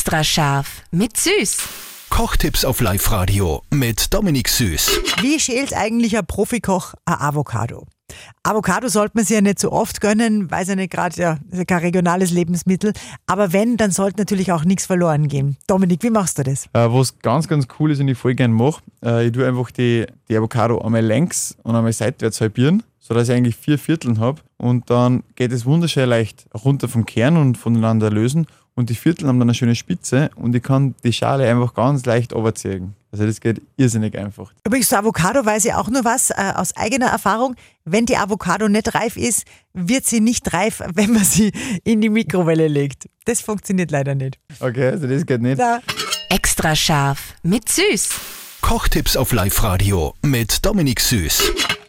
Extra scharf mit Süß. Kochtipps auf Live-Radio mit Dominik Süß. Wie schält eigentlich ein Profikoch ein Avocado? Avocado sollte man sich ja nicht so oft gönnen, weil es ja nicht gerade ja, ist ja kein regionales Lebensmittel. Aber wenn, dann sollte natürlich auch nichts verloren gehen. Dominik, wie machst du das? Äh, was ganz, ganz cool ist und ich voll gerne mache, äh, ich tue einfach die, die Avocado einmal längs und einmal seitwärts halbieren, sodass ich eigentlich vier Vierteln habe. Und dann geht es wunderschön leicht runter vom Kern und voneinander lösen. Und die Viertel haben dann eine schöne Spitze und ich kann die Schale einfach ganz leicht überziehen. Also das geht irrsinnig einfach. Übrigens, zur Avocado weiß ich auch nur was äh, aus eigener Erfahrung. Wenn die Avocado nicht reif ist, wird sie nicht reif, wenn man sie in die Mikrowelle legt. Das funktioniert leider nicht. Okay, also das geht nicht. Na, Extra scharf mit Süß. Kochtipps auf Live-Radio mit Dominik Süß.